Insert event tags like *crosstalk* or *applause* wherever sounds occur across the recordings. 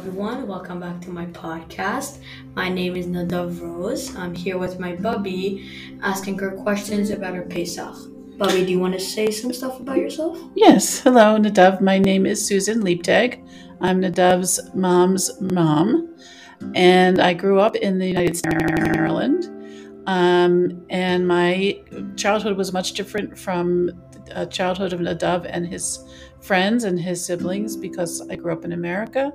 everyone. Welcome back to my podcast. My name is Nadav Rose. I'm here with my Bubby, asking her questions about her Pesach. Bubby, do you want to say some stuff about yourself? Yes. Hello, Nadav. My name is Susan Leaptag. I'm Nadav's mom's mom, and I grew up in the United States, Maryland. Um, and my childhood was much different from a childhood of Nadav and his friends and his siblings because I grew up in America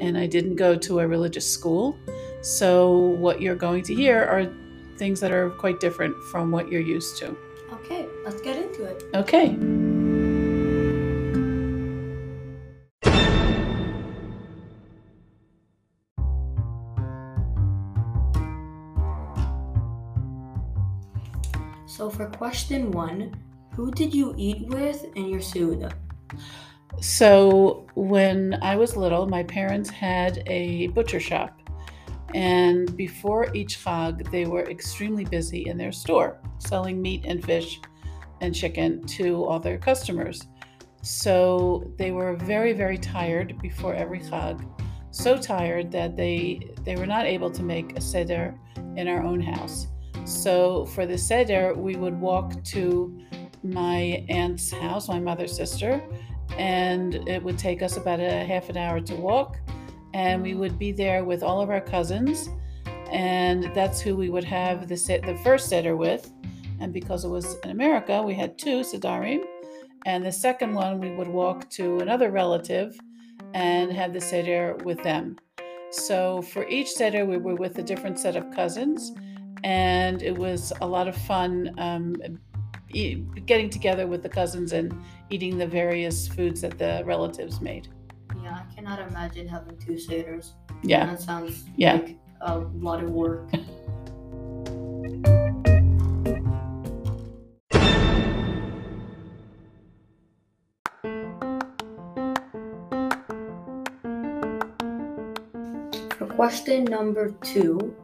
and I didn't go to a religious school. So, what you're going to hear are things that are quite different from what you're used to. Okay, let's get into it. Okay. So, for question one, who did you eat with in your Suda? So, when I was little, my parents had a butcher shop. And before each Chag, they were extremely busy in their store, selling meat and fish and chicken to all their customers. So they were very, very tired before every Chag. So tired that they they were not able to make a seder in our own house. So for the seder, we would walk to my aunt's house, my mother's sister, and it would take us about a half an hour to walk. And we would be there with all of our cousins, and that's who we would have the the first seder with. And because it was in America, we had two sedarim, and the second one we would walk to another relative and have the seder with them. So for each seder, we were with a different set of cousins, and it was a lot of fun um, getting together with the cousins and eating the various foods that the relatives made. Yeah, I cannot imagine having two seders. Yeah. That sounds Yeah. like a lot of work. *laughs* For question number two,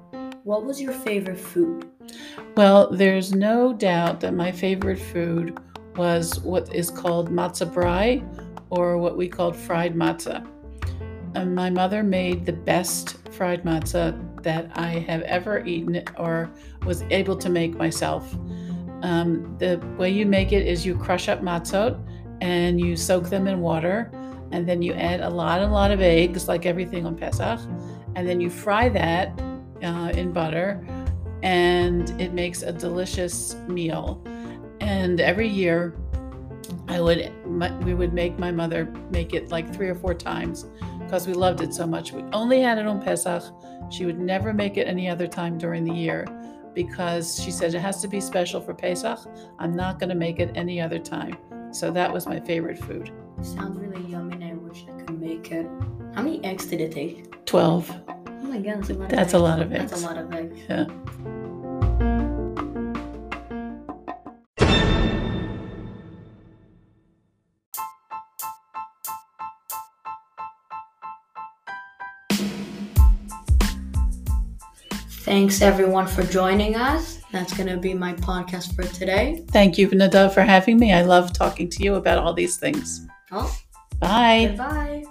what was your favorite food? Well, there's no doubt that my favorite food was what is called matzah brei, or what we called fried matzah. And my mother made the best fried matzah that I have ever eaten or was able to make myself. Um, the way you make it is you crush up matzot and you soak them in water, and then you add a lot, a lot of eggs, like everything on Pesach, and then you fry that uh, in butter, and it makes a delicious meal. And every year, I would my, we would make my mother make it like three or four times because we loved it so much. We only had it on Pesach. She would never make it any other time during the year because she said it has to be special for Pesach. I'm not going to make it any other time. So that was my favorite food. Sounds really yummy and I wish I could make it. How many eggs did it take? 12. My god, that's a lot That's of a eggs. lot of That's a lot of eggs. Yeah. Thanks everyone for joining us. That's going to be my podcast for today. Thank you, Nadav, for having me. I love talking to you about all these things. Oh, Bye. goodbye.